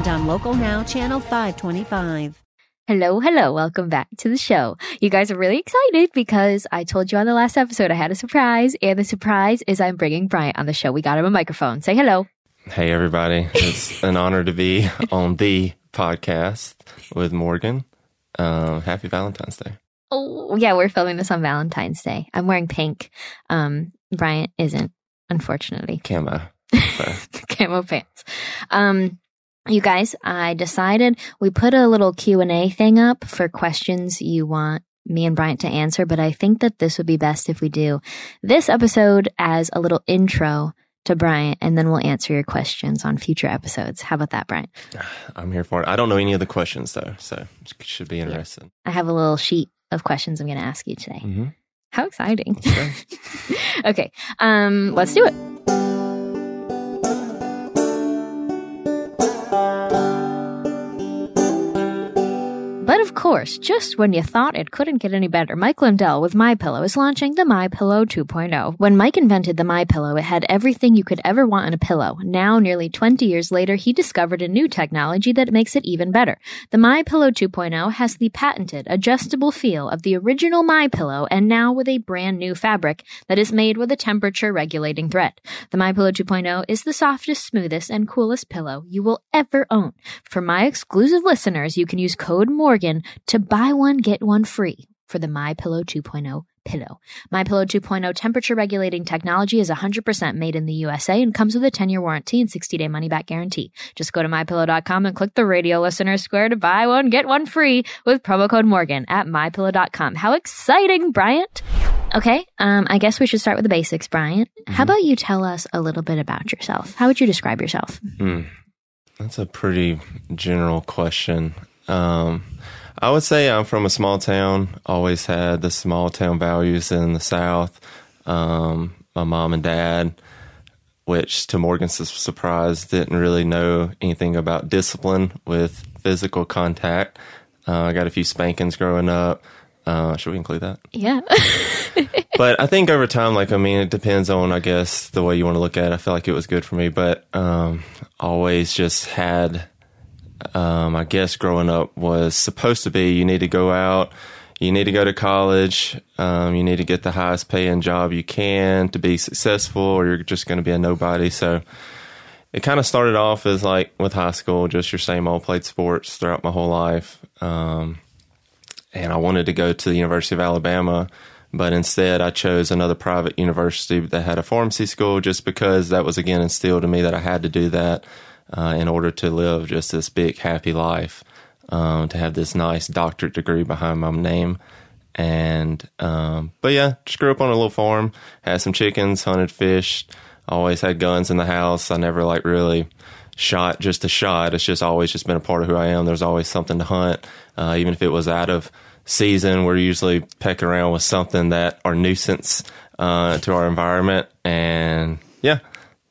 and on Local Now, Channel 525. Hello, hello. Welcome back to the show. You guys are really excited because I told you on the last episode I had a surprise, and the surprise is I'm bringing Bryant on the show. We got him a microphone. Say hello. Hey, everybody. It's an honor to be on the podcast with Morgan. Uh, happy Valentine's Day. Oh, yeah, we're filming this on Valentine's Day. I'm wearing pink. Um, Bryant isn't, unfortunately. Camo. Camo pants. Um, you guys, I decided we put a little Q&A thing up for questions you want me and Bryant to answer, but I think that this would be best if we do this episode as a little intro to Bryant, and then we'll answer your questions on future episodes. How about that, Bryant? I'm here for it. I don't know any of the questions though, so it should be interesting. I have a little sheet of questions I'm going to ask you today. Mm-hmm. How exciting. okay, um, let's do it. Bye. But of course, just when you thought it couldn't get any better, Mike Lindell with My Pillow is launching the My Pillow 2.0. When Mike invented the My Pillow, it had everything you could ever want in a pillow. Now, nearly 20 years later, he discovered a new technology that makes it even better. The My Pillow 2.0 has the patented adjustable feel of the original My Pillow and now with a brand new fabric that is made with a temperature regulating thread. The My Pillow 2.0 is the softest, smoothest, and coolest pillow you will ever own. For my exclusive listeners, you can use code Morgan to buy one get one free for the My Pillow 2.0 pillow. My Pillow 2.0 temperature regulating technology is 100% made in the USA and comes with a 10-year warranty and 60-day money-back guarantee. Just go to mypillow.com and click the radio listener square to buy one get one free with promo code Morgan at mypillow.com. How exciting, Bryant! Okay, um, I guess we should start with the basics, Bryant. How about you tell us a little bit about yourself? How would you describe yourself? Hmm. That's a pretty general question. Um, I would say I'm from a small town. Always had the small town values in the South. Um, my mom and dad, which to Morgan's surprise, didn't really know anything about discipline with physical contact. Uh, I got a few spankings growing up. Uh, should we include that? Yeah. but I think over time, like I mean, it depends on I guess the way you want to look at it. I feel like it was good for me, but um, always just had. Um, I guess growing up was supposed to be you need to go out, you need to go to college, um, you need to get the highest paying job you can to be successful, or you're just going to be a nobody. So it kind of started off as like with high school, just your same old played sports throughout my whole life. Um, and I wanted to go to the University of Alabama, but instead I chose another private university that had a pharmacy school just because that was again instilled in me that I had to do that uh, in order to live just this big happy life, um, to have this nice doctorate degree behind my name. And um, but yeah, just grew up on a little farm, had some chickens, hunted, fish, always had guns in the house. I never like really shot just a shot. It's just always just been a part of who I am. There's always something to hunt, uh, even if it was out of season. We're usually pecking around with something that are nuisance uh, to our environment, and yeah,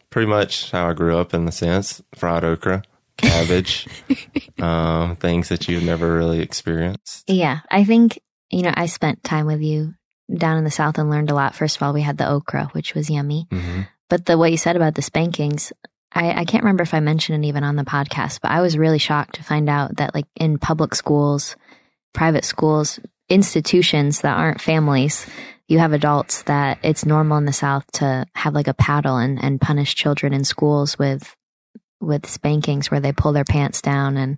pretty much how I grew up in the sense fried okra, cabbage, um, things that you've never really experienced. Yeah, I think, you know, I spent time with you down in the South and learned a lot. First of all, we had the okra, which was yummy. hmm But the what you said about the spankings, I, I can't remember if I mentioned it even on the podcast, but I was really shocked to find out that, like, in public schools, private schools, institutions that aren't families, you have adults that it's normal in the South to have like a paddle and, and punish children in schools with with spankings where they pull their pants down and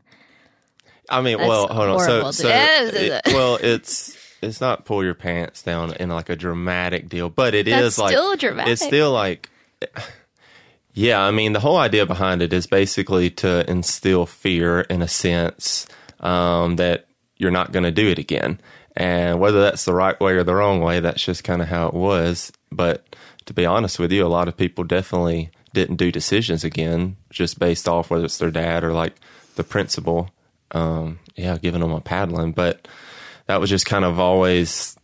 I mean, well, hold on. So, so it- well, it's it's not pull your pants down in like a dramatic deal, but it is That's like still dramatic. It's still like, yeah. I mean, the whole idea behind it is basically to instill fear in a sense um, that you're not going to do it again, and whether that's the right way or the wrong way, that's just kind of how it was. But to be honest with you, a lot of people definitely didn't do decisions again just based off whether it's their dad or like the principal um, yeah, giving them a paddling. But that was just kind of always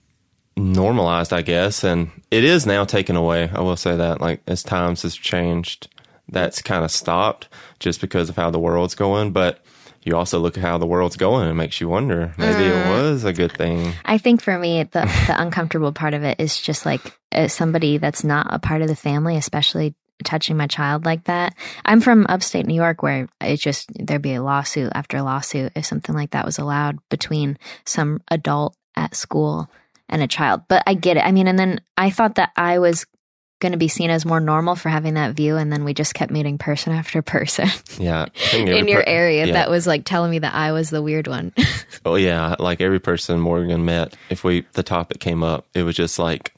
normalized, I guess. And it is now taken away. I will say that, like, as times has changed, that's kind of stopped just because of how the world's going. But you also look at how the world's going and it makes you wonder maybe mm. it was a good thing. I think for me, the, the uncomfortable part of it is just like as somebody that's not a part of the family, especially touching my child like that. I'm from upstate New York where it just, there'd be a lawsuit after lawsuit if something like that was allowed between some adult at school and a child. But I get it. I mean, and then I thought that I was going to be seen as more normal for having that view and then we just kept meeting person after person. Yeah. In your per- area yeah. that was like telling me that i was the weird one. Oh yeah. Like every person morgan met if we the topic came up it was just like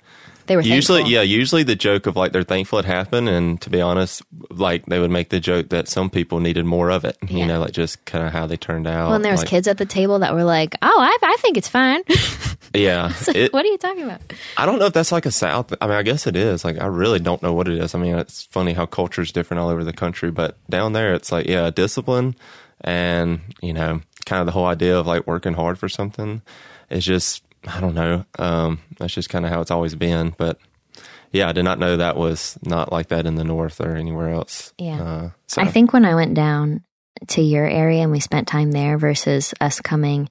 they were usually, thankful. yeah, usually the joke of like they're thankful it happened, and to be honest, like they would make the joke that some people needed more of it. You yeah. know, like just kind of how they turned out. Well, and there was like, kids at the table that were like, "Oh, I, I think it's fine." yeah, like, it, what are you talking about? I don't know if that's like a South. I mean, I guess it is. Like, I really don't know what it is. I mean, it's funny how culture is different all over the country, but down there, it's like yeah, discipline, and you know, kind of the whole idea of like working hard for something is just I don't know. Um, that's just kind of how it's always been. But yeah, I did not know that was not like that in the north or anywhere else. Yeah. Uh, so. I think when I went down to your area and we spent time there versus us coming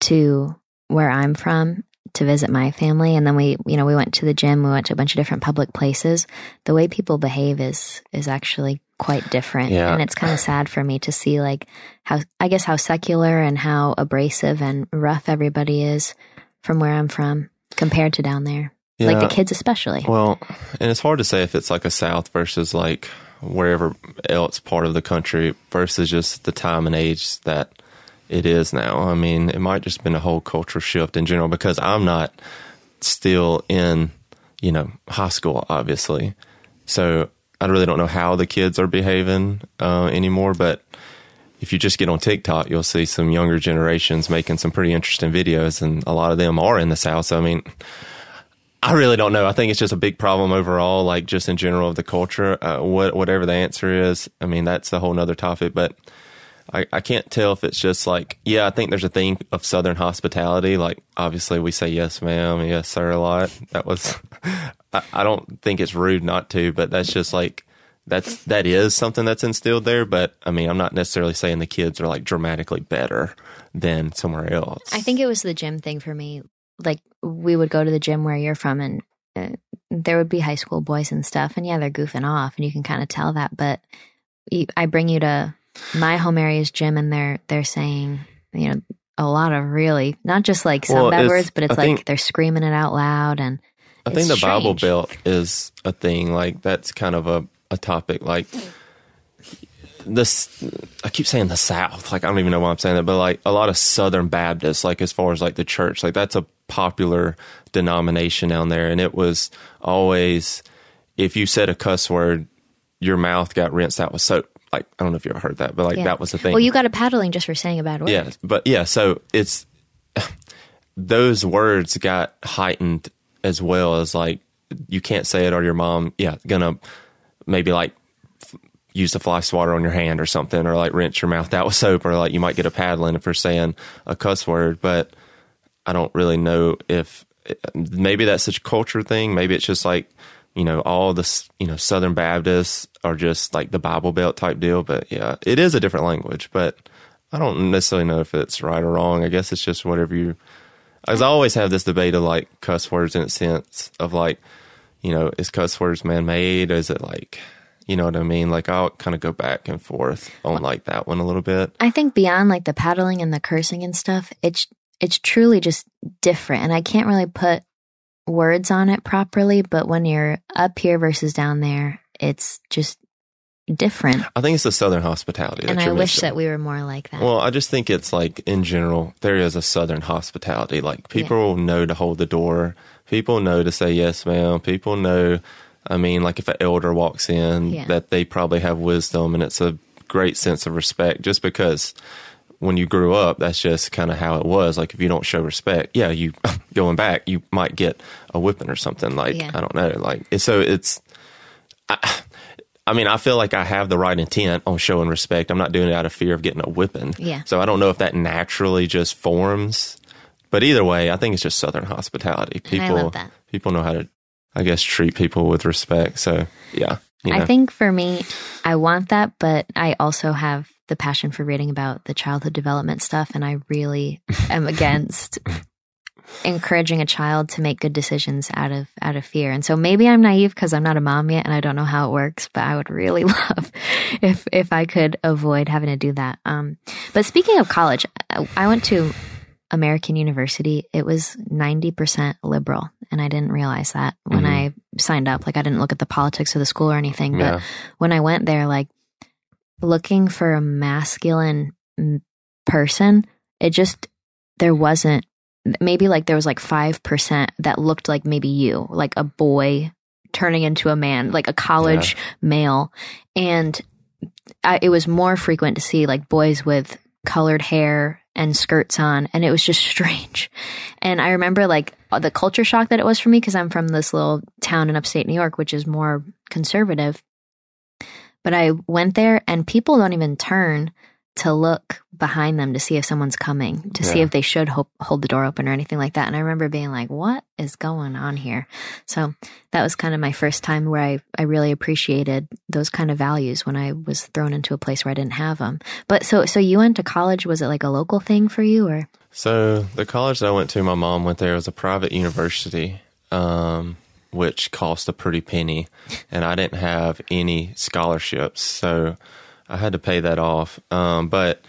to where I'm from to visit my family and then we you know we went to the gym we went to a bunch of different public places the way people behave is is actually quite different yeah. and it's kind of sad for me to see like how i guess how secular and how abrasive and rough everybody is from where i'm from compared to down there yeah. like the kids especially. Well, and it's hard to say if it's like a South versus like wherever else part of the country versus just the time and age that it is now. I mean, it might just been a whole culture shift in general because I'm not still in, you know, high school, obviously. So I really don't know how the kids are behaving uh, anymore, but if you just get on TikTok, you'll see some younger generations making some pretty interesting videos, and a lot of them are in the South. So, I mean, I really don't know. I think it's just a big problem overall, like just in general of the culture. Uh, what, whatever the answer is, I mean, that's a whole nother topic, but I, I can't tell if it's just like, yeah, I think there's a thing of Southern hospitality. Like, obviously, we say yes, ma'am, yes, sir, a lot. That was, I, I don't think it's rude not to, but that's just like, that's, that is something that's instilled there. But I mean, I'm not necessarily saying the kids are like dramatically better than somewhere else. I think it was the gym thing for me like we would go to the gym where you're from and uh, there would be high school boys and stuff and yeah they're goofing off and you can kind of tell that but i bring you to my home area's gym and they're they're saying you know a lot of really not just like some well, bad words but it's I like think, they're screaming it out loud and i think the strange. bible belt is a thing like that's kind of a, a topic like this I keep saying the South, like I don't even know why I'm saying that, but like a lot of Southern Baptists, like as far as like the church, like that's a popular denomination down there. And it was always, if you said a cuss word, your mouth got rinsed out with soap. Like, I don't know if you ever heard that, but like yeah. that was the thing. Well, you got a paddling just for saying a bad word. Yeah. But yeah, so it's, those words got heightened as well as like, you can't say it or your mom, yeah, gonna maybe like use the fly swatter on your hand or something, or like rinse your mouth out with soap, or like you might get a paddling if you're saying a cuss word. But I don't really know if maybe that's such a culture thing. Maybe it's just like you know all the you know Southern Baptists are just like the Bible Belt type deal. But yeah, it is a different language. But I don't necessarily know if it's right or wrong. I guess it's just whatever you. As I always have this debate of like cuss words in a sense of like, you know, is cuss words man made? Is it like you know what I mean? Like I'll kind of go back and forth on like that one a little bit. I think beyond like the paddling and the cursing and stuff, it's it's truly just different. And I can't really put words on it properly, but when you're up here versus down there, it's just different. I think it's the southern hospitality. And I wish that we were more like that. Well, I just think it's like in general, there is a southern hospitality. Like people yeah. know to hold the door. People know to say yes, ma'am. People know. I mean, like if an elder walks in, yeah. that they probably have wisdom, and it's a great sense of respect. Just because when you grew up, that's just kind of how it was. Like if you don't show respect, yeah, you going back, you might get a whipping or something. Like yeah. I don't know. Like so, it's. I, I mean, I feel like I have the right intent on showing respect. I'm not doing it out of fear of getting a whipping. Yeah. So I don't know if that naturally just forms. But either way, I think it's just Southern hospitality. People, people know how to, I guess, treat people with respect. So yeah, you know. I think for me, I want that, but I also have the passion for reading about the childhood development stuff, and I really am against encouraging a child to make good decisions out of out of fear. And so maybe I'm naive because I'm not a mom yet and I don't know how it works, but I would really love if if I could avoid having to do that. Um, but speaking of college, I went to American University. It was 90% liberal, and I didn't realize that when mm-hmm. I signed up. Like I didn't look at the politics of the school or anything, but Yeah. when I went there, like looking for a masculine person, it just, there wasn't, maybe like there was like 5% that looked like maybe you, like a boy turning into a man, like a college male. And I, it was more frequent to see like boys with colored hair and skirts on and it was just strange. And i remember like the culture shock that it was for me because i'm from this little town in upstate new york which is more conservative. But i went there and people don't even turn to look behind them to see if someone's coming to see if they should ho- hold the door open or anything like that and i remember being like what is going on here so that was kind of my first time where I, I really appreciated those kind of values when I was thrown into a place where I didn't have them. But so so you went to college? Was it like a local thing for you, or So the college that I went to, my mom went there. It was a private university, um, which cost a pretty penny, and I didn't have any scholarships, so I had to pay that off. Um, but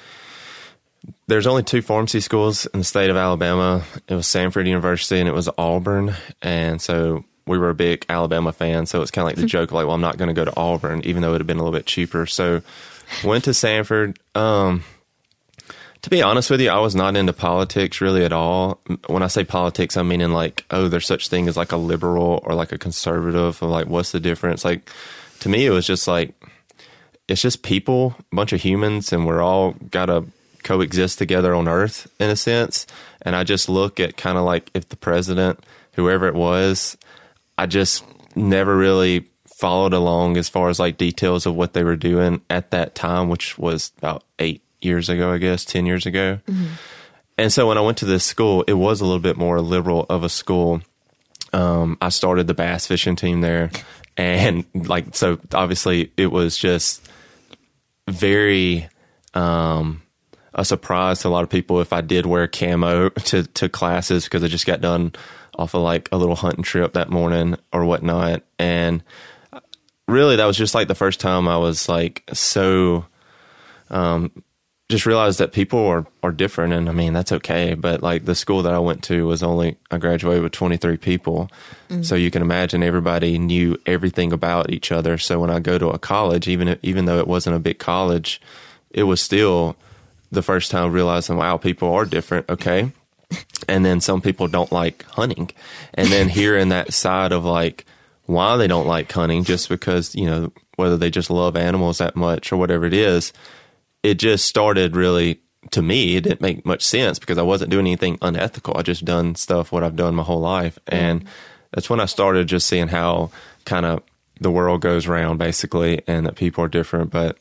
there's only two pharmacy schools in the state of Alabama. It was Samford University and it was Auburn, and so we were a big Alabama fan. So it's kind of like the joke, like, well, I'm not going to go to Auburn, even though it would have been a little bit cheaper. So went to Samford. Um, to be honest with you, I was not into politics really at all. When I say politics, I mean in like, oh, there's such thing as like a liberal or like a conservative, or like, what's the difference? Like, to me, it was just like, it's just people, a bunch of humans, and we're all got to coexist together on Earth in a sense. And I just look at kind of like if the president, whoever it was, I just never really followed along as far as like details of what they were doing at that time, which was about eight years ago, I guess, 10 years ago. And so when I went to this school, it was a little bit more liberal of a school. Um, I started the bass fishing team there. And like, so obviously it was just very, um, a surprise to a lot of people if I did wear camo to, to classes because I just got done off of like a little hunting trip that morning or whatnot. And really that was just like the first time I was like so um just realized that people are are different and I mean that's okay but like the school that I went to was only I graduated with 23 people. Mm-hmm. So you can imagine everybody knew everything about each other. So when I go to a college even if, even though it wasn't a big college it was still the first time realizing wow people are different okay? And then some people don't like hunting. And then hearing that side of like why they don't like hunting just because you know whether they just love animals that much or whatever it is it just started really to me it didn't make much sense because i wasn't doing anything unethical i just done stuff what i've done my whole life and that's when i started just seeing how kind of the world goes round basically and that people are different but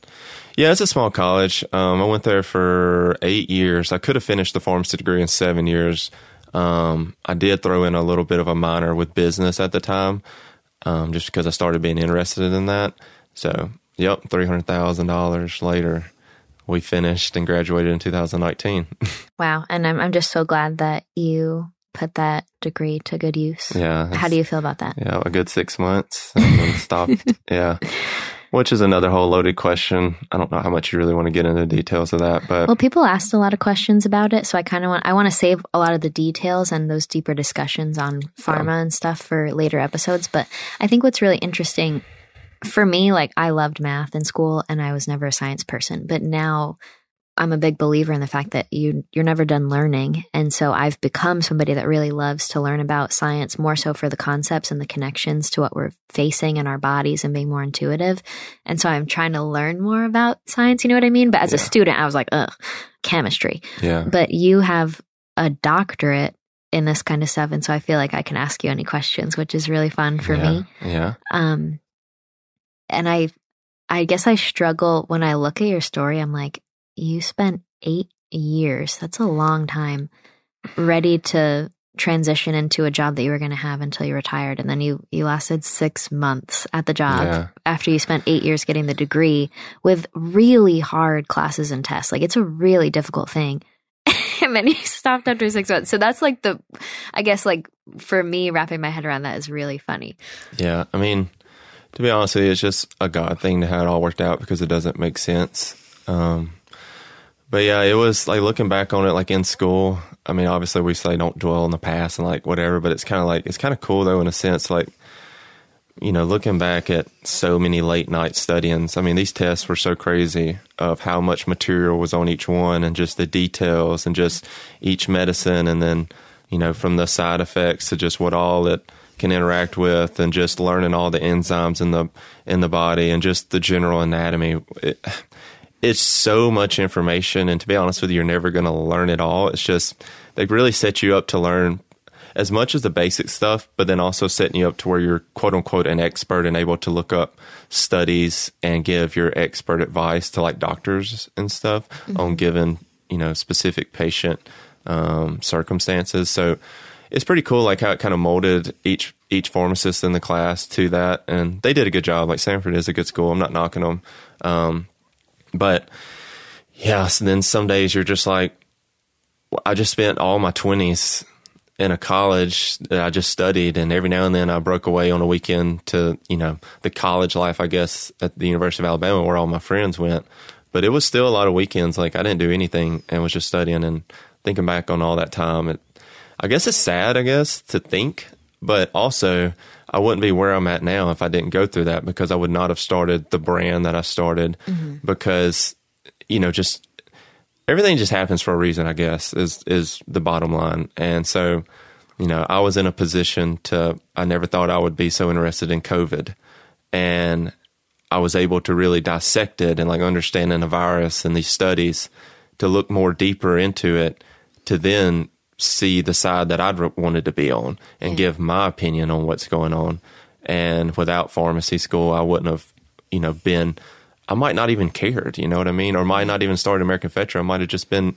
yeah, it's a small college. Um, I went there for eight years. I could have finished the pharmacy degree in seven years. Um, I did throw in a little bit of a minor with business at the time, um, just because I started being interested in that. So, yep, three hundred thousand dollars later, we finished and graduated in 2019. wow? And I'm I'm just so glad that you put that degree to good use. yeah. How do you feel about that? Yeah, a good six months and then stopped. yeah. Which is another whole loaded question. I don't know how much you really want to get into the details of that, but Well, people asked a lot of questions about it, so I kind of want I want to save a lot of the details and those deeper discussions on pharma and stuff for later episodes. But I think what's really interesting for me, like I loved math in school, and I was never a science person, but now I'm a big believer in the fact that you you're never done learning, and so I've become somebody that really loves to learn about science more so for the concepts and the connections to what we're facing in our bodies and being more intuitive. And so I'm trying to learn more about science. You know what I mean? But as a student, I was like, ugh, chemistry. yeah. But you have a doctorate in this kind of stuff, and so I feel like I can ask you any questions, which is really fun for yeah. me. Yeah. Um, and I I guess I struggle when I look at your story. I'm like, you spent eight years. That's a long time ready to transition into a job that you were going to have until you retired and then you you lasted 6 months at the job Yeah. after you spent 8 years getting the degree with really hard classes and tests like it's a really difficult thing and then you stopped after 6 months so that's like the i guess like for me wrapping my head around that is really funny Yeah, I mean, to be honest with you, it's just a God thing to have it all worked out because it doesn't make sense. Um, but yeah, it was like looking back on it, like in school. I mean, obviously we say don't dwell on the past and like whatever, but it's kind of like it's kind of cool though in a sense, like you know, looking back at so many late night studyings. I mean, these tests were so crazy of how much material was on each one and just the details and just each medicine and then you know from the side effects to just what all it can interact with and just learning all the enzymes in the in the body and just the general anatomy. It, it's so much information, and to be honest with you, you're never going to learn it all. It's just they really set you up to learn as much as the basic stuff, but then also setting you up to where you're quote unquote an expert and able to look up studies and give your expert advice to like doctors and stuff on given you know specific patient um, circumstances. So it's pretty cool, like how it kind of molded each each pharmacist in the class to that, and they did a good job. Like Samford is a good school. I'm not knocking them, um, but yeah. So then some days you're just like, I just spent all my twenties in a college that I just studied, and every now and then I broke away on a weekend to you know the college life, I guess, at the University of Alabama where all my friends went. But it was still a lot of weekends. Like I didn't do anything and was just studying and thinking back on all that time. It, I guess it's sad, I guess, to think, but also I wouldn't be where I'm at now if I didn't go through that because I would not have started the brand that I started mm-hmm. because, you know, just everything just happens for a reason, I guess, is, is the bottom line. And so, you know, I was in a position to, I never thought I would be so interested in COVID. And I was able to really dissect it and like understanding the virus and these studies to look more deeper into it to then see the side that I'd wanted to be on and give my opinion on what's going on. And without pharmacy school, I wouldn't have, you know, been, I might not even cared, you know what I mean? Or might not even started American Fetcher. I might have just been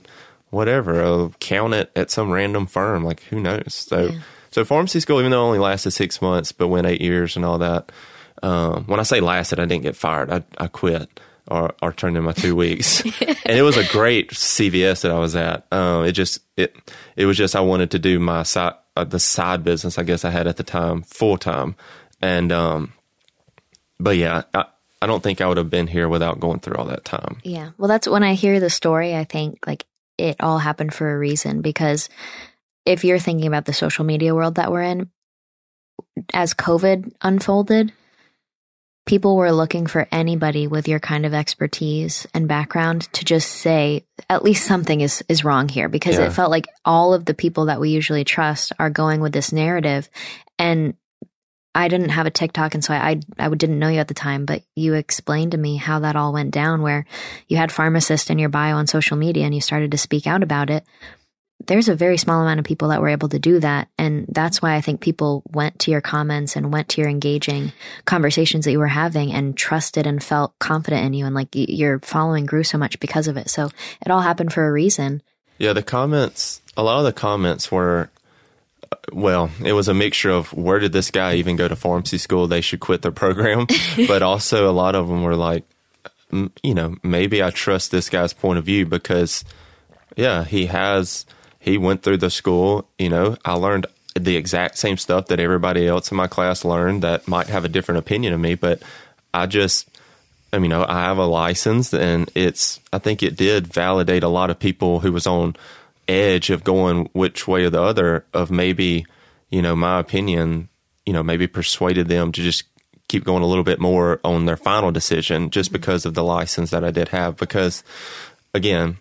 whatever, a count it at some random firm. Like who knows? So, so pharmacy school, even though it only lasted six months, but went eight years and all that. Um, when I say lasted, I didn't get fired. I, I quit or, or turned in my two weeks. and it was a great CVS that I was at. Um, it just, it, it was just, I wanted to do my side, uh, the side business, I guess I had at the time, full time. And, um, but yeah, I, I don't think I would have been here without going through all that time. Yeah. Well, that's when I hear the story, I think like it all happened for a reason because if you're thinking about the social media world that we're in, as COVID unfolded, people were looking for anybody with your kind of expertise and background to just say at least something is is wrong here because Yeah. it felt like all of the people that we usually trust are going with this narrative and I didn't have a TikTok and so I, I I didn't know you at the time but you explained to me how that all went down where you had pharmacist in your bio on social media and you started to speak out about it there's a very small amount of people that were able to do that. And that's why I think people went to your comments and went to your engaging conversations that you were having and trusted and felt confident in you. And like your following grew so much because of it. So it all happened for a reason. Yeah, the comments, a lot of the comments were, uh, well, it was a mixture of where did this guy even go to pharmacy school? They should quit their program. but also a lot of them were like, you know, maybe I trust this guy's point of view because, yeah, he has, he went through the school, you know, I learned the exact same stuff that everybody else in my class learned that might have a different opinion of me, but I just, I mean, I have a license and it's, I think it did validate a lot of people who was on edge of going which way or the other of maybe, you know, my opinion, you know, maybe persuaded them to just keep going a little bit more on their final decision just because of the license that I did have. Because again,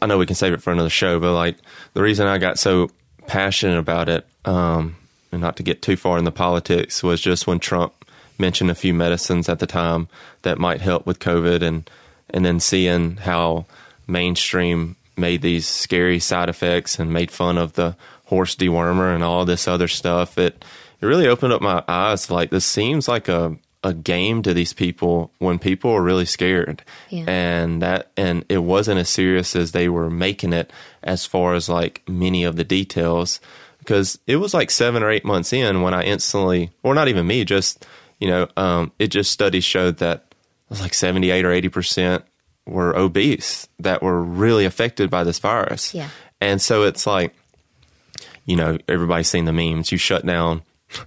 I know we can save it for another show, but like the reason I got so passionate about it, um, and not to get too far in the politics, was just when Trump mentioned a few medicines at the time that might help with COVID, and and then seeing how mainstream made these scary side effects and made fun of the horse dewormer and all this other stuff. It it really opened up my eyes. Like this seems like a a game to these people when people were really scared. Yeah. And that and it wasn't as serious as they were making it as far as like many of the details because it was like 7 or 8 months in when I instantly or not even me just you know um, it just studies showed that it was like 78 or 80% were obese that were really affected by this virus. Yeah. And so it's like you know, everybody's seen the memes. You shut down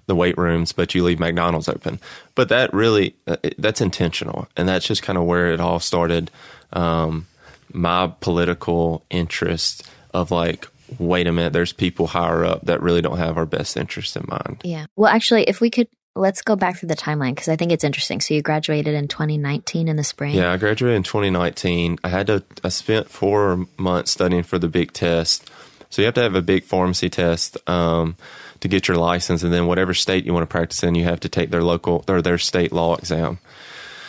the weight rooms, but you leave McDonald's open. But that really, uh, that's intentional. And that's just kind of where it all started. Um, my political interest of like, wait a minute, there's people higher up that really don't have our best interest in mind. Yeah. Well, actually, if we could, let's go back through the timeline because I think it's interesting. So you graduated in 2019 in the spring. Yeah, I graduated in 2019. I had to, I spent four months studying for the big test. So you have to have a big pharmacy test um, to get your license, and then whatever state you want to practice in, you have to take their local or their state law exam.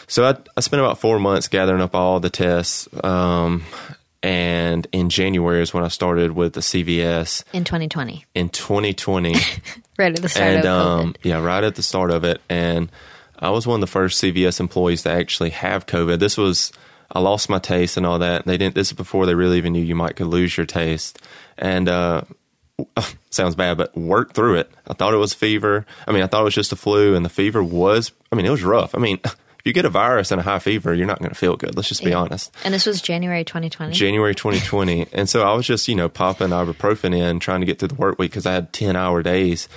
So I, I spent about four months gathering up all the tests, um, and in January is when I started with the CVS In 2020, in 2020. right at the start and of COVID. um, yeah, right at the start of it, and I was one of the first CVS employees to actually have COVID. This was I lost my taste and all that. They didn't. This is before they really even knew you might could lose your taste, and uh, sounds bad, but worked through it. I thought it was fever. I mean, I thought it was just a flu, and the fever was. I mean, it was rough. I mean. If you get a virus and a high fever, you're not going to feel good. Let's just be Yeah. honest. and this was January 2020. January 2020. and so I was just, you know, popping ibuprofen in, trying to get through the work week because I had 10 hour days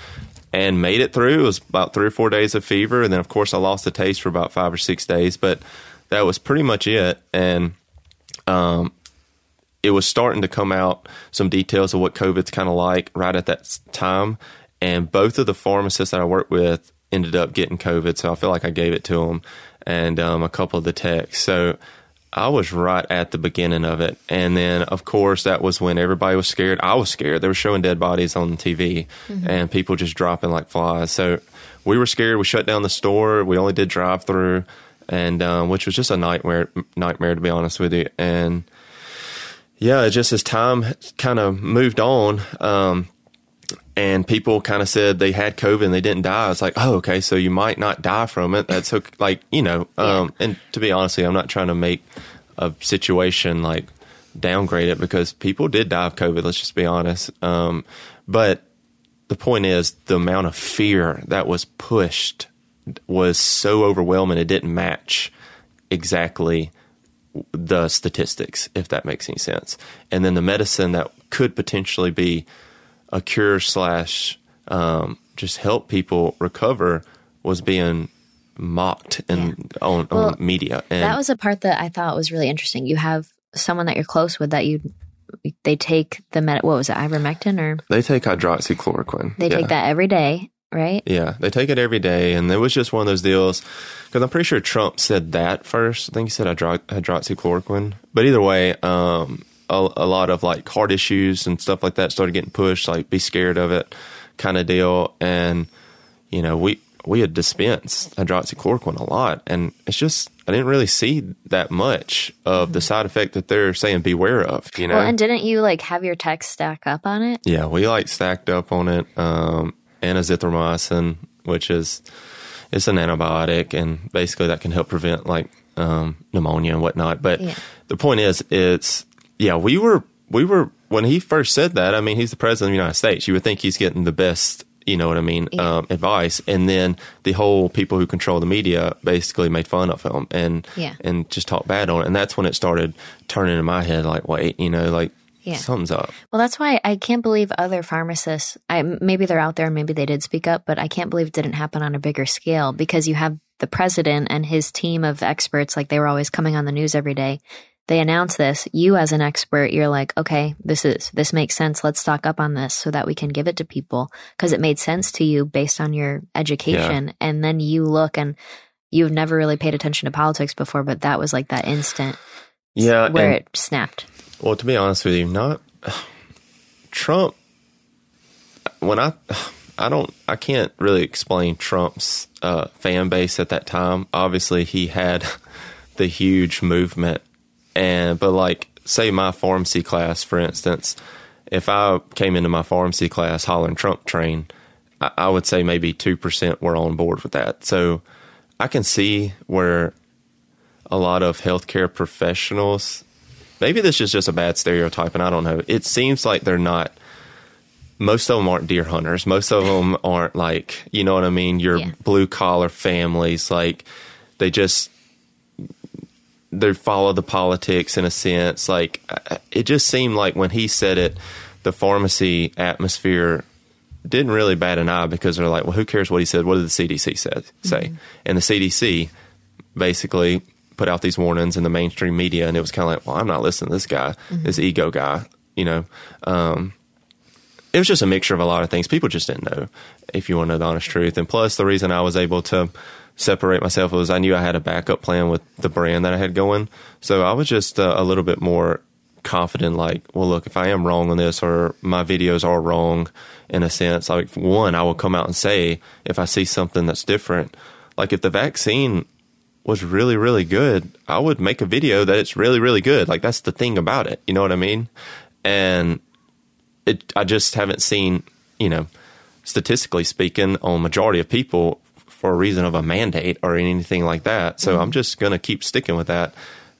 and made it through. It was about three or four days of fever. And then, of course, I lost the taste for about five or six days, but that was pretty much it. And, um, it was starting to come out some details of what COVID's kind of like right at that time. And both of the pharmacists that I worked with ended up getting COVID. So I feel like I gave it to them and um, a couple of the techs. So I was right at the beginning of it. And then, of course, that was when everybody was scared. I was scared. They were showing dead bodies on TV and people just dropping like flies. So we were scared. We shut down the store. We only did drive through, and um, which was just a nightmare, nightmare to be honest with you. And yeah, it just as time kind of moved on, um, and people kind of said they had COVID and they didn't die. It's like, oh, okay, so you might not die from it. That's okay. like, you know, um, and to be honest, I'm not trying to make a situation like downgrade it because people did die of COVID. Let's just be honest. Um, but the point is, the amount of fear that was pushed was so overwhelming. It didn't match exactly the statistics, if that makes any sense. And then the medicine that could potentially be a cure slash um, just help people recover was being mocked and on, Well, on media. And that was a part that I thought was really interesting. You have someone that you're close with that you they take the med. What was it, ivermectin, or they take hydroxychloroquine. they Yeah. take that every day, right? Yeah, they take it every day, and it was just one of those deals. Because I'm pretty sure Trump said that first. I think he said hydro- hydroxychloroquine. But either way, um, a, a lot of like heart issues and stuff like that started getting pushed. Like, be scared of it, kind of deal. And you know, we we had dispensed hydroxychloroquine a lot, and it's just I didn't really see that much of the side effect that they're saying beware of. You know, Well, and didn't you like have your text stack up on it? yeah, we like stacked up on it. Um, azithromycin, which is it's an antibiotic, and basically that can help prevent like um, pneumonia and whatnot. But Yeah. the point is, it's yeah, we were we were when he first said that. I mean, he's the president of the United States. You would think he's getting the best. You know what I mean? Yeah. Um, advice, and then the whole people who control the media basically made fun of him and Yeah. and just talked bad on it. And that's when it started turning in my head. Like, wait, you know, like Yeah. something's up. Well, that's why I can't believe other pharmacists. I maybe they're out there, and maybe they did speak up, but I can't believe it didn't happen on a bigger scale because you have the president and his team of experts. Like they were always coming on the news every day. They announce this. You, as an expert, you're like, okay, this is this makes sense. Let's stock up on this so that we can give it to people because it made sense to you based on your education. And then you look and you've never really paid attention to politics before, but that was like that instant Yeah, where it snapped. Well, to be honest with you, not Trump. When I, I don't, I can't really explain Trump's uh, fan base at that time. Obviously, he had the huge movement, and but like, say my pharmacy class, for instance, if I came into my pharmacy class hollering Trump train, I, I would say maybe two percent were on board with that. So I can see where a lot of healthcare professionals, maybe this is just a bad stereotype, and I don't know. It seems like they're not. Most of them aren't deer hunters. Most of them aren't like you know what I mean. Your Yeah. blue collar families, like they just they follow the politics in a sense. Like uh, it just seemed like when he said it, the pharmacy atmosphere didn't really bat an eye because they're like, well, who cares what he said? What did the CDC said, say? Mm-hmm. And the CDC basically put out these warnings in the mainstream media, and it was kind of like, well, I'm not listening to this guy, this ego guy, you know. Um, it was just a mixture of a lot of things. People just didn't know, if you want to know the honest truth. And plus, the reason I was able to separate myself was I knew I had a backup plan with the brand that I had going. So I was just uh, a little bit more confident, like, well, look, if I am wrong on this or my videos are wrong in a sense, like, one, I will come out and say if I see something that's different. Like, if the vaccine was really, really good, I would make a video that it's really, really good. Like, that's the thing about it. You know what I mean? And it, I just haven't seen, you know, statistically speaking, on majority of people for a reason of a mandate or anything like that. So I'm just going to keep sticking with that.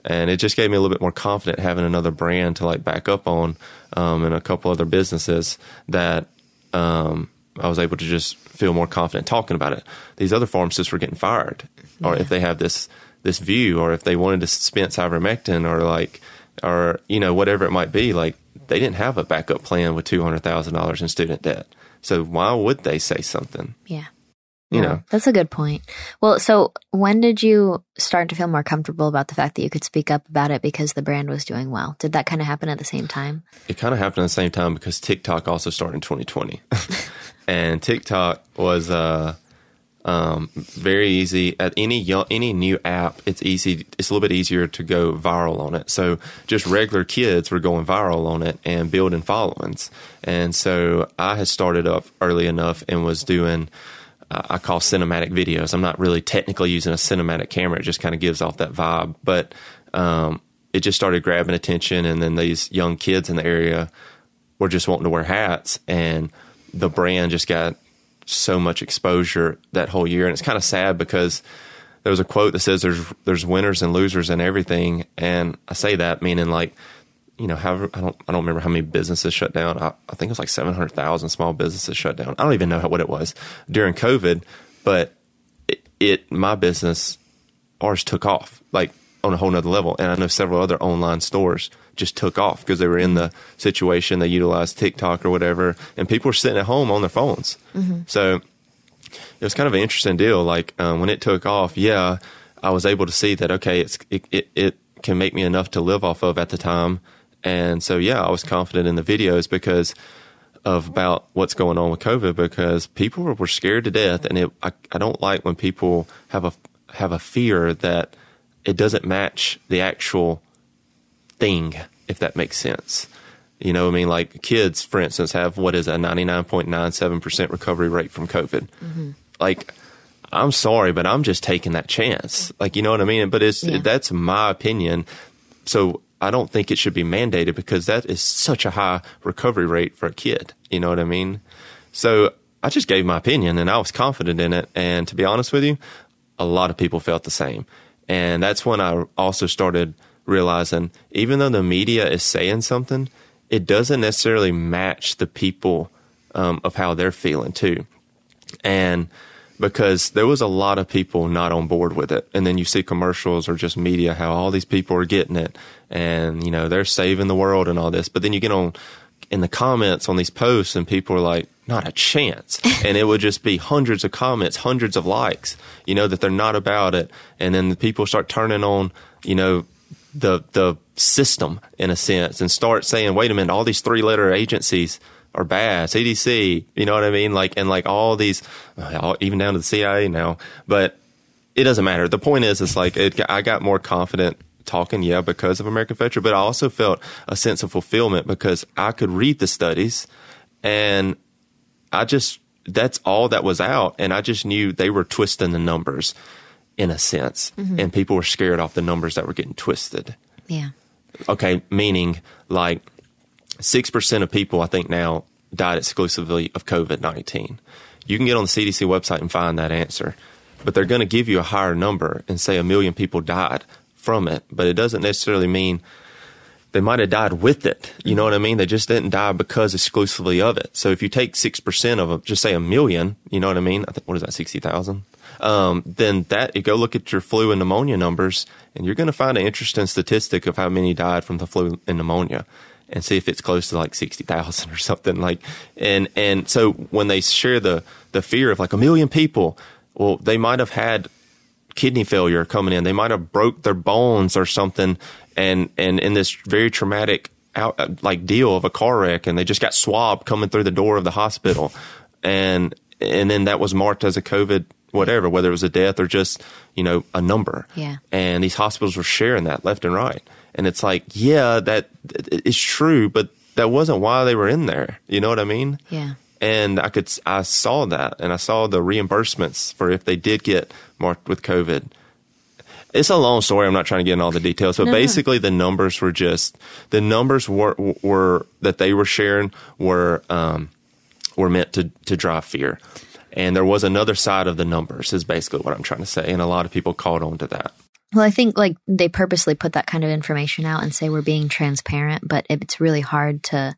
And it just gave me a little bit more confident having another brand to like back up on, um, and a couple other businesses that, um, I was able to just feel more confident talking about it. These other pharmacists were getting fired, or if they have this this view, or if they wanted to dispense ivermectin, or like, or you know whatever it might be, like they didn't have a backup plan with two hundred thousand dollars in student debt. So why would they say something? Yeah. You Yeah, know, That's a good point. Well, so when did you start to feel more comfortable about the fact that you could speak up about it because the brand was doing well? Did that kind of happen at the same time? it kind of happened at the same time because TikTok also started in 2020, and TikTok was uh, um, very easy at any any new app. It's easy. It's a little bit easier to go viral on it. So just regular kids were going viral on it and building followings. And so I had started up early enough and was doing. uh, I call cinematic videos. I'm not really technically using a cinematic camera. It just kind of gives off that vibe. But um, it just started grabbing attention, and then these young kids in the area were just wanting to wear hats, and the brand just got so much exposure that whole year. And it's kind of sad because there was a quote that says there's there's winners and losers and everything, and I say that meaning like you know, however, I don't, I don't remember how many businesses shut down. I, I think it was like 700,000 small businesses shut down. I don't even know how, what it was during COVID, but it, it, my business, ours took off like on a whole nother level. And I know several other online stores just took off because they were in the situation. They utilized TikTok or whatever, and people were sitting at home on their phones. So it was kind of an interesting deal. Like um, when it took off, yeah, I was able to see that okay, it's it, it it can make me enough to live off of at the time, and so yeah, I was confident in the videos because of about what's going on with COVID because people were, were scared to death, and it I, I don't like when people have a have a fear that it doesn't match the actual thing, if that makes sense. You know, I mean, like kids, for instance, have what is a 99.97% recovery rate from COVID. Mm-hmm. Like, I'm sorry, but I'm just taking that chance. Like, you know what I mean? But it's, Yeah. that's my opinion. So I don't think it should be mandated because that is such a high recovery rate for a kid. You know what I mean? So I just gave my opinion and I was confident in it. And to be honest with you, a lot of people felt the same. And that's when I also started realizing even though the media is saying something, it doesn't necessarily match the people um, of how they're feeling too. And because there was a lot of people not on board with it. And then you see commercials or just media, how all these people are getting it and, you know, they're saving the world and all this. But then you get on in the comments on these posts and people are like, not a chance. and it would just be hundreds of comments, hundreds of likes, you know, that they're not about it. And then the people start turning on, you know, the the system in a sense and start saying, wait a minute, all these three letter agencies are bad. CDC, you know what I mean? Like and like all these, uh, all- even down to the CIA now. But it doesn't matter. The point is, it's like it, I got more confident talking, yeah, because of American Veteran, but I also felt a sense of fulfillment because I could read the studies and I just that's all that was out, and I just knew they were twisting the numbers in a sense, mm-hmm. and people were scared off the numbers that were getting twisted. Yeah. Okay, meaning like six percent of people I think now died exclusively of COVID nineteen. You can get on the CDC website and find that answer. but they're going to give you a higher number and say a million people died from it. But it doesn't necessarily mean they might have died with it. You know what I mean? They just didn't die because exclusively of it. So if you take 6% of a, just say a million, you know what I mean? I think, what is that, 60,000? Um, then that, you go look at your flu and pneumonia numbers and you're going to find an interesting statistic of how many died from the flu and pneumonia and see if it's close to like 60,000 or something like, and, and so when they share the, the fear of like a million people, well, they might have had kidney failure coming in. They might have broke their bones or something and and in this very traumatic out, uh, like deal of a car wreck, and they just got swabbed coming through the door of the hospital, and and then that was marked as a COVID whatever, whether it was a death or just you know a number. Yeah. And these hospitals were sharing that left and right, and it's like, yeah, that is true, but that wasn't why they were in there. You know what I mean? Yeah. And I could, I saw that, and I saw the reimbursements for if they did get marked with COVID it's a long story. I'm not trying to get in all the details, but no, basically no. the numbers were just the numbers were were that they were sharing were um, were meant to to drive fear, and there was another side of the numbers. Is basically what I'm trying to say, and a lot of people caught on to that. Well, I think like they purposely put that kind of information out and say we're being transparent, but it's really hard to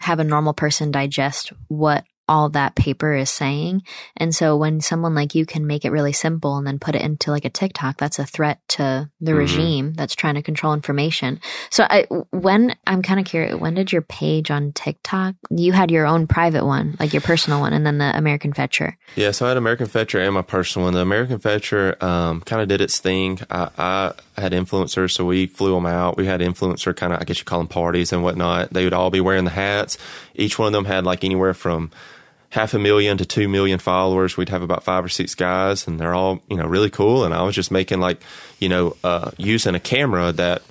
have a normal person digest what all that paper is saying. And so when someone like you can make it really simple and then put it into like a TikTok, that's a threat to the mm-hmm. regime that's trying to control information. So I, when I'm kind of curious, when did your page on TikTok, you had your own private one, like your personal one, and then the American Fetcher? Yeah. So I had American Fetcher and my personal one. The American Fetcher, um, kind of did its thing. I, I had influencers, so we flew them out. We had influencer kind of, I guess you call them parties and whatnot. They would all be wearing the hats. Each one of them had like anywhere from half a million to two million followers. We'd have about five or six guys, and they're all you know really cool. And I was just making like you know uh, using a camera that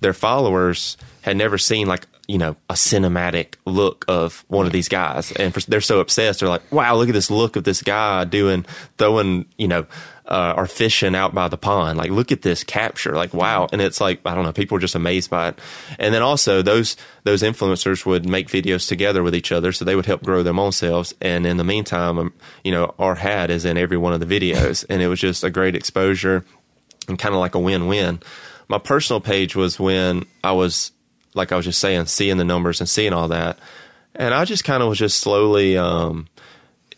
their followers had never seen like you know a cinematic look of one of these guys, and for, they're so obsessed. They're like, wow, look at this look of this guy doing throwing you know uh, are fishing out by the pond. Like, look at this capture. Like, wow. And it's like, I don't know, people are just amazed by it. And then also those, those influencers would make videos together with each other. So they would help grow them own selves. And in the meantime, um, you know, our hat is in every one of the videos. And it was just a great exposure and kind of like a win win. My personal page was when I was, like I was just saying, seeing the numbers and seeing all that. And I just kind of was just slowly, um,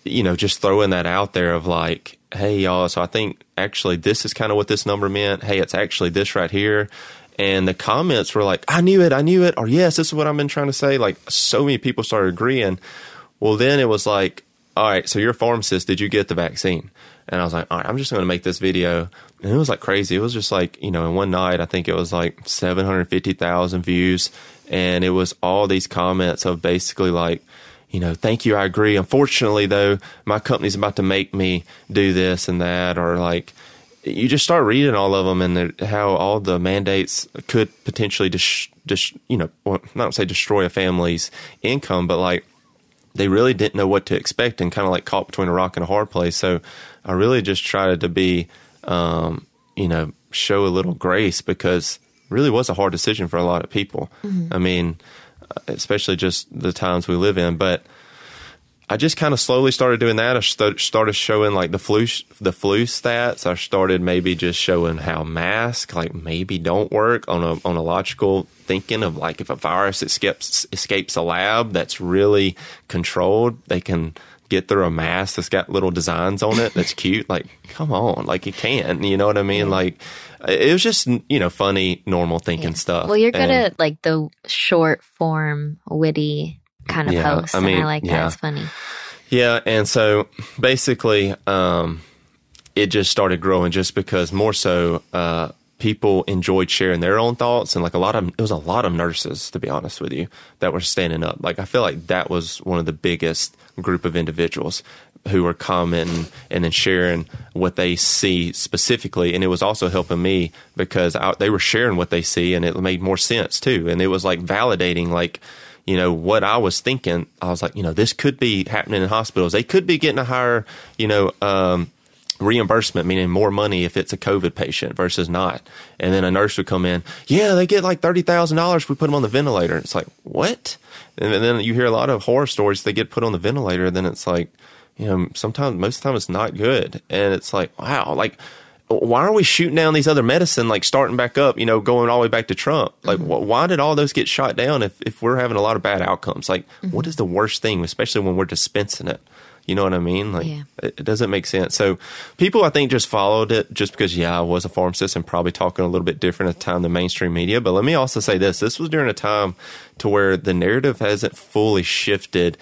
you know, just throwing that out there of like, hey, y'all, so I think actually this is kind of what this number meant. Hey, it's actually this right here. And the comments were like, I knew it, I knew it, or yes, this is what I've been trying to say. Like, so many people started agreeing. Well, then it was like, all right, so you're a pharmacist, did you get the vaccine? And I was like, all right, I'm just going to make this video. And it was like crazy. It was just like, you know, in one night, I think it was like 750,000 views. And it was all these comments of basically like, you know, thank you, I agree. Unfortunately, though, my company's about to make me do this and that, or like, you just start reading all of them and how all the mandates could potentially just, dis, you know, well, not say destroy a family's income, but like they really didn't know what to expect and kind of like caught between a rock and a hard place. So I really just tried to be, um, you know, show a little grace because really was a hard decision for a lot of people. Mm-hmm. I mean, especially just the times we live in. But I just kind of slowly started doing that. I st- started showing like the flu, the flu stats. I started maybe just showing how masks like maybe don't work on a on a logical thinking of like if a virus escapes escapes a lab that's really controlled, they can get through a mask that's got little designs on it that's cute. Like, come on, like you can't. you know what I mean? Like, it was just you know funny, normal thinking yeah. stuff. Well, you're good and, at like the short form, witty kind of yeah, posts, I mean, I like yeah. that. It's funny. Yeah, and so basically, um, it just started growing just because more so. Uh, people enjoyed sharing their own thoughts and like a lot of it was a lot of nurses to be honest with you that were standing up like i feel like that was one of the biggest group of individuals who were commenting and then sharing what they see specifically. And it was also helping me because I, they were sharing what they see and it made more sense too. And it was like validating, like, you know, what I was thinking. I was like, you know, this could be happening in hospitals. They could be getting a higher, you know, um, reimbursement, meaning more money if it's a COVID patient versus not. And then a nurse would come in, yeah, they get like $30,000 if we put them on the ventilator. It's like, what? And then you hear a lot of horror stories. They get put on the ventilator. Then it's like, you know, sometimes most of the time it's not good. And it's like, wow, like why are we shooting down these other medicine like starting back up you know going all the way back to trump like mm-hmm. wh- why did all those get shot down if, if we're having a lot of bad outcomes like mm-hmm. what is the worst thing especially when we're dispensing it you know what i mean like yeah. it, it, doesn't make sense so people i think just followed it just because yeah i was a pharmacist and probably talking a little bit different at the time than mainstream media but let me also say this this was during a time to where the narrative hasn't fully shifted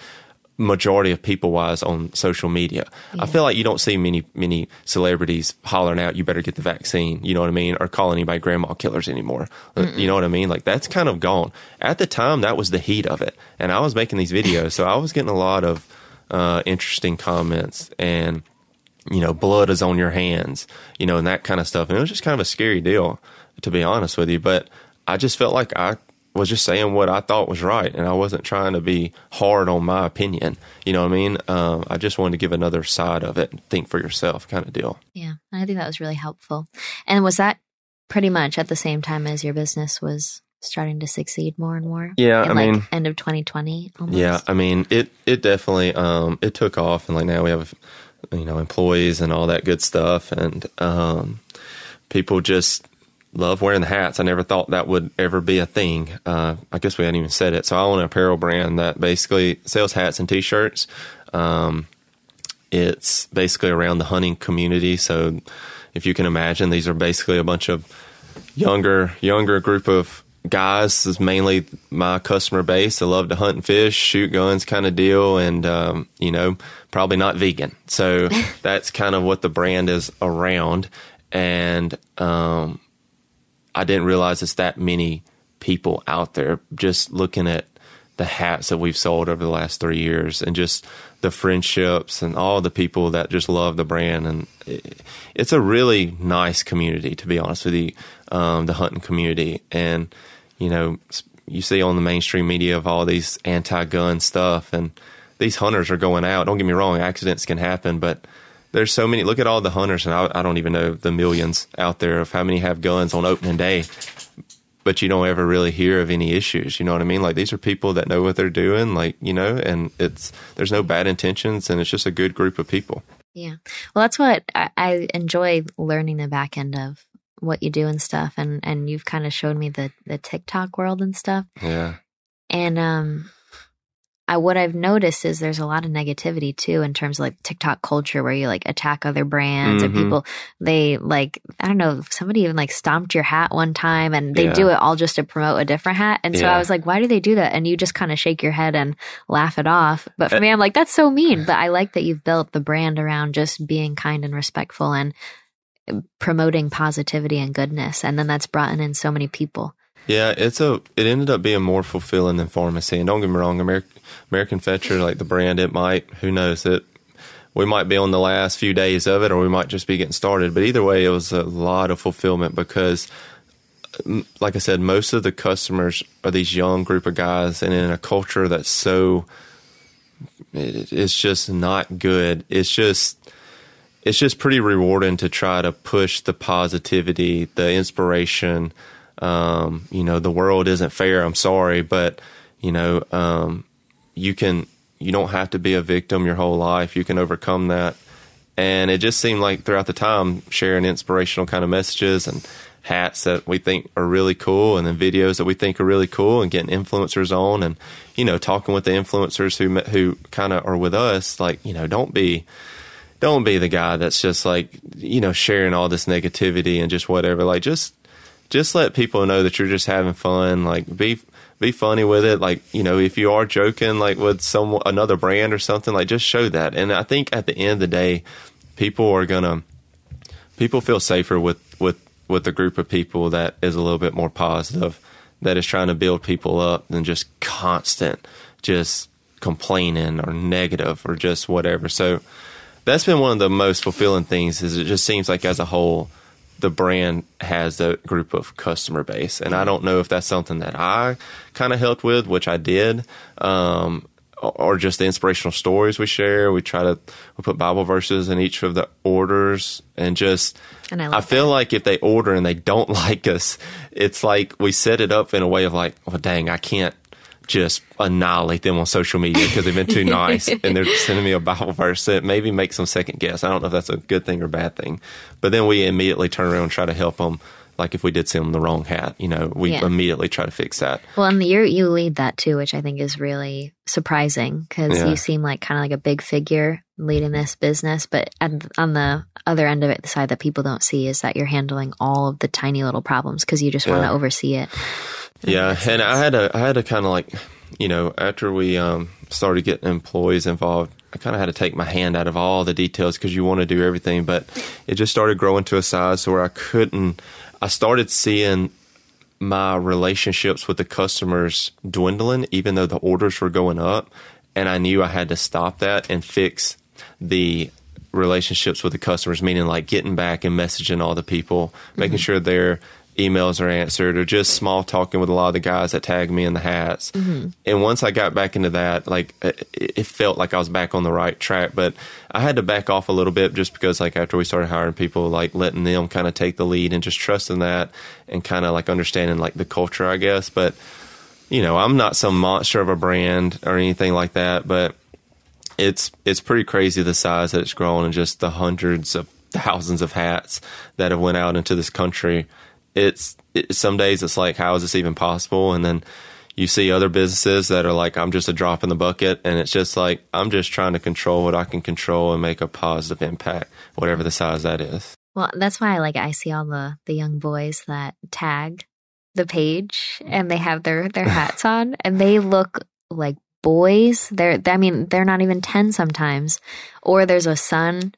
majority of people wise on social media. Yeah. I feel like you don't see many many celebrities hollering out, "You better get the vaccine." You know what I mean? Or calling anybody grandma killers anymore. Uh, Mm-mm. You know what I mean? Like that's kind of gone. At the time, that was the heat of it, and I was making these videos, so I was getting a lot of uh, interesting comments and you know, blood is on your hands, you know, and that kind of stuff. And it was just kind of a scary deal, to be honest with you. But I just felt like I was just saying what I thought was right, and I wasn't trying to be hard on my opinion. You know what I mean? Um, I just wanted to give another side of it, think for yourself, kind of deal. Yeah, I think that was really helpful. And was that pretty much at the same time as your business was starting to succeed more and more? Yeah, I like mean, end of 2020. Almost? Yeah, I mean, it it definitely um, it took off, and like now we have you know employees and all that good stuff, and um, people just love wearing the hats. I never thought that would ever be a thing. Uh, I guess we hadn't even said it. So I own an apparel brand that basically sells hats and t-shirts. Um, it's basically around the hunting community. So if you can imagine, these are basically a bunch of younger, younger group of guys. Is mainly my customer base. I love to hunt and fish, shoot guns, kind of deal, and um, you know, probably not vegan. So that's kind of what the brand is around. And um, I didn't realize it's that many people out there just looking at the hats that we've sold over the last three years and just the friendships and all the people that just love the brand. And it, it's a really nice community, to be honest with you, um, the hunting community. And, you know, you see on the mainstream media of all these anti gun stuff and these hunters are going out. Don't get me wrong, accidents can happen, but there's so many. Look at all the hunters, and I, I don't even know the millions out there of how many have guns on opening day but you don't ever really hear of any issues. You know what I mean? Like these are people that know what they're doing, like, you know, and it's, there's no bad intentions and it's just a good group of people. Yeah. Well, that's what I, I enjoy learning the back end of what you do and stuff. And, and you've kind of showed me the, the TikTok world and stuff. Yeah. And, um, I, what I've noticed is there's a lot of negativity too in terms of like TikTok culture where you like attack other brands mm-hmm. and people they like I don't know somebody even like stomped your hat one time and they yeah. do it all just to promote a different hat and so yeah. I was like why do they do that and you just kind of shake your head and laugh it off but for uh, me I'm like that's so mean but I like that you've built the brand around just being kind and respectful and promoting positivity and goodness and then that's brought in so many people. Yeah, it's a. It ended up being more fulfilling than pharmacy. And don't get me wrong, American American Fetcher, like the brand, it might. Who knows it? We might be on the last few days of it, or we might just be getting started. But either way, it was a lot of fulfillment because, like I said, most of the customers are these young group of guys, and in a culture that's so, it's just not good. It's just it's just pretty rewarding to try to push the positivity, the inspiration, um, you know, the world isn't fair. I'm sorry, but you know, um, you can, you don't have to be a victim your whole life. You can overcome that. And it just seemed like throughout the time, sharing inspirational kind of messages and hats that we think are really cool, and then videos that we think are really cool, and getting influencers on, and you know, talking with the influencers who who kind of are with us. Like, you know, don't be don't be the guy that's just like you know sharing all this negativity and just whatever. Like, just just let people know that you're just having fun. Like be be funny with it. Like you know, if you are joking like with some another brand or something, like just show that. And I think at the end of the day, people are gonna people feel safer with with with a group of people that is a little bit more positive, that is trying to build people up than just constant, just complaining or negative or just whatever. So that's been one of the most fulfilling things. Is it just seems like as a whole the brand has a group of customer base. And I don't know if that's something that I kind of helped with, which I did, um, or just the inspirational stories we share. We try to we put Bible verses in each of the orders, and just and I, I feel that. like if they order and they don't like us, it's like we set it up in a way of like, well, dang, I can't just annihilate them on social media because they've been too nice and they're sending me a Bible verse that maybe makes them second guess. I don't know if that's a good thing or bad thing. But then we immediately turn around and try to help them. Like if we did send them the wrong hat, you know, we Yeah. immediately try to fix that. Well, and you you lead that too, which I think is really surprising because Yeah. you seem like kind of like a big figure leading this business. But at, on the other end of it, the side that people don't see is that you're handling all of the tiny little problems because you just want to Yeah. oversee it. Yeah, and I had to I had to kind of like, you know, after we um, started getting employees involved, I kind of had to take my hand out of all the details because you want to do everything, but it just started growing to a size where I couldn't. I started seeing my relationships with the customers dwindling, even though the orders were going up, and I knew I had to stop that and fix the relationships with the customers, meaning like getting back and messaging all the people, making mm-hmm. sure their emails are answered, or just small talking with a lot of the guys that tagged me in the hats. Mm-hmm. And once I got back into that, like it, it felt like I was back on the right track, but I had to back off a little bit just because like after we started hiring people, like letting them kind of take the lead and just trusting that and kind of like understanding like the culture, I guess. But you know, I'm not some monster of a brand or anything like that, but it's it's pretty crazy the size that it's grown and just the hundreds of thousands of hats that have went out into this country. It's it, some days it's like how is this even possible? And then you see other businesses that are like I'm just a drop in the bucket, and it's just like I'm just trying to control what I can control and make a positive impact, whatever the size that is. Well, that's why I like I see all the the young boys that tag the page and they have their their hats on and they look like boys. They're I mean they're not even ten sometimes. Or there's a son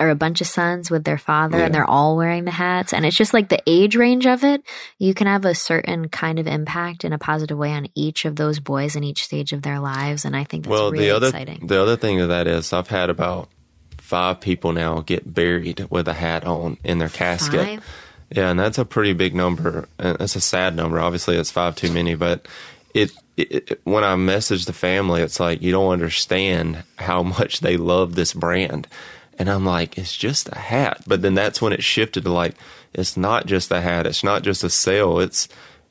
or a bunch of sons with their father Yeah. and they're all wearing the hats and it's just like the age range of it you can have a certain kind of impact in a positive way on each of those boys in each stage of their lives and i think that's well, really the other exciting the other thing of that is I've had about five people now get buried with a hat on in their casket. Five? Yeah, and that's a pretty big number. And it's a sad number. Obviously, it's five too many. But it, it, it when I message the family, it's like you don't understand how much they love this brand. And I'm like, it's just a hat. But then that's when it shifted to like, it's not just a hat. It's not just a sale. It's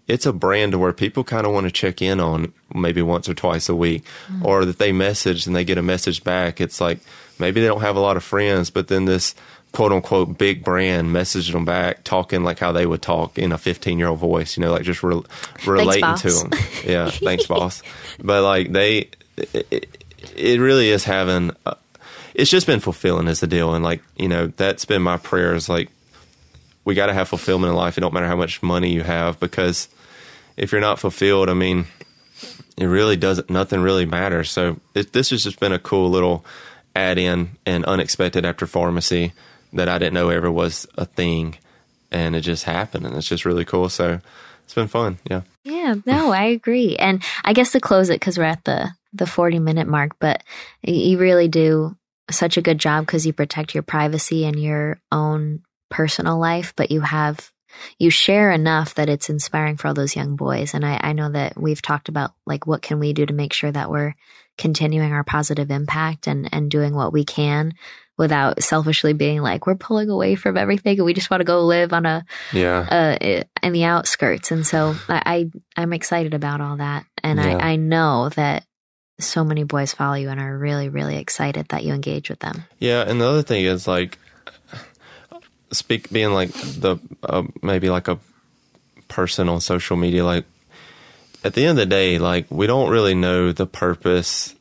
it's a brand to where people kind of want to check in on maybe once or twice a week, mm. or that they message and they get a message back. It's like maybe they don't have a lot of friends, but then this quote unquote big brand messaged them back, talking like how they would talk in a 15 year old voice, you know, like just re- relating to them. Yeah, thanks, boss. But like they, it, it, it really is having. A, it's just been fulfilling as the deal, and like you know, that's been my prayers. Like we got to have fulfillment in life. It don't matter how much money you have, because if you're not fulfilled, I mean, it really doesn't. Nothing really matters. So it, this has just been a cool little add in and unexpected after pharmacy that I didn't know ever was a thing, and it just happened, and it's just really cool. So it's been fun. Yeah. Yeah, no, I agree. And I guess to close it because we're at the the 40 minute mark, but you really do such a good job because you protect your privacy and your own personal life, but you have you share enough that it's inspiring for all those young boys. And I, I know that we've talked about like what can we do to make sure that we're continuing our positive impact and and doing what we can without selfishly being like we're pulling away from everything and we just want to go live on a Yeah. uh, in the outskirts. And so I, I I'm excited about all that, and Yeah. I, I know that so many boys follow you and are really really excited that you engage with them. Yeah, and the other thing is like speak being like the uh, maybe like a person on social media like at the end of the day like we don't really know the purpose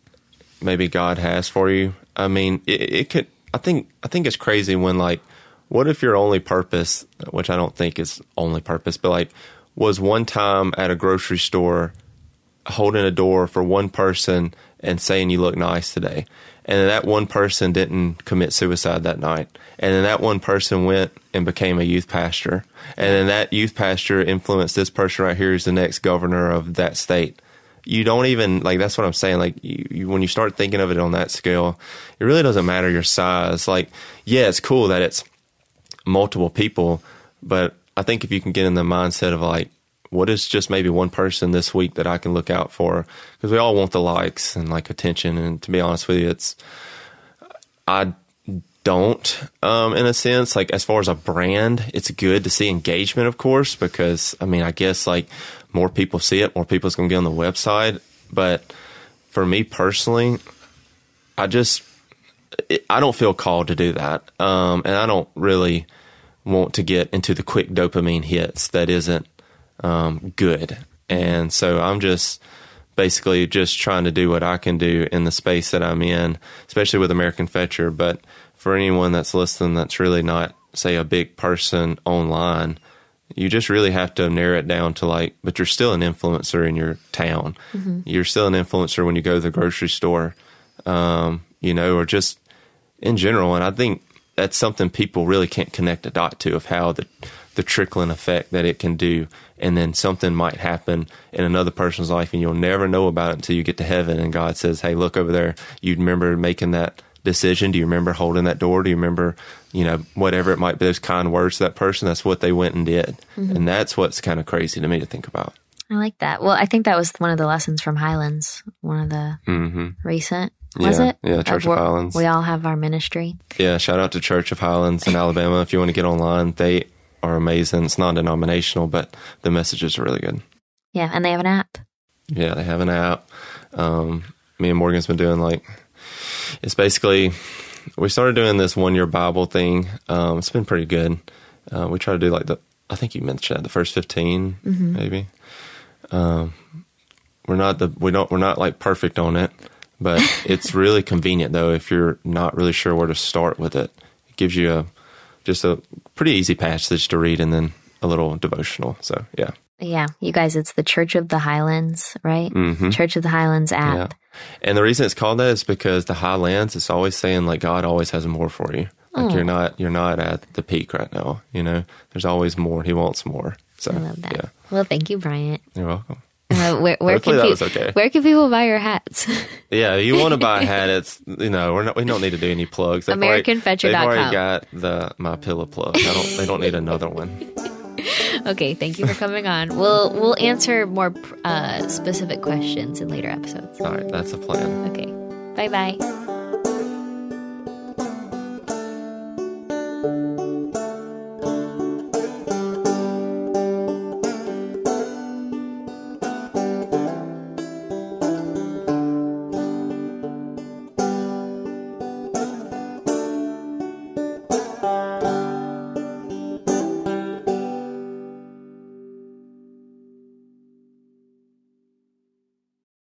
maybe God has for you. I mean, it, it could I think I think it's crazy when like what if your only purpose, which I don't think is only purpose, but like was one time at a grocery store holding a door for one person and saying you look nice today. And that one person didn't commit suicide that night. And then that one person went and became a youth pastor. And then that youth pastor influenced this person right here who's the next governor of that state. You don't even like that's what I'm saying. Like you, you, when you start thinking of it on that scale, it really doesn't matter your size. Like, yeah, it's cool that it's multiple people, but I think if you can get in the mindset of like, what is just maybe one person this week that I can look out for? Because we all want the likes and like attention. And to be honest with you, it's, I don't, um, in a sense, like as far as a brand, it's good to see engagement, of course, because I mean, I guess like more people see it, more people's going to get on the website. But for me personally, I just I don't feel called to do that, um, and I don't really want to get into the quick dopamine hits that isn't um, good. And so I'm just basically just trying to do what I can do in the space that I'm in, especially with American Fetcher. But for anyone that's listening that's really not, say, a big person online, you just really have to narrow it down to like, but you're still an influencer in your town. Mm-hmm. You're still an influencer when you go to the grocery store, um, you know, or just in general. And I think that's something people really can't connect a dot to of how the the trickling effect that it can do. And then something might happen in another person's life, and you'll never know about it until you get to heaven. And God says, "Hey, look over there. You remember making that." decision? Do you remember holding that door? Do you remember, you know, whatever it might be, those kind words to that person? That's what they went and did. Mm-hmm. And that's what's kind of crazy to me to think about. I like that. Well, I think that was one of the lessons from Highlands, one of the mm-hmm. recent. Was yeah, it? Yeah, Church of, of Highlands. We all have our ministry. Yeah, shout out to Church of Highlands in Alabama. If you want to get online, they are amazing. It's non denominational, but the messages are really good. Yeah, and they have an app. Yeah, they have an app. Um, me and Morgan's been doing like, it's basically, we started doing this one year Bible thing. Um, it's been pretty good. Uh, we try to do like the, I think you mentioned that, the first 15, mm-hmm. maybe. Um, we're not the, we don't, we're not like perfect on it, but it's really convenient though if you're not really sure where to start with it. It gives you a, just a pretty easy passage to read and then a little devotional. So, yeah. Yeah, you guys, it's the Church of the Highlands, right? Mm-hmm. Church of the Highlands app. Yeah. And the reason it's called that is because the Highlands, it's always saying like God always has more for you. Like oh. you're not you're not at the peak right now. You know, there's always more. He wants more. So I love that. Yeah. Well, thank you, Bryant. You're welcome. Uh, where, where can people, okay. where can people buy your hats? yeah, you want to buy a hat, it's you know we're not we don't need to do any plugs. AmericanFetcher.com. They've already got the MyPillow plug. I don't. They don't need another one. okay, thank you for coming on. We'll we'll answer more uh, specific questions in later episodes. All right, that's the plan. Okay, bye bye.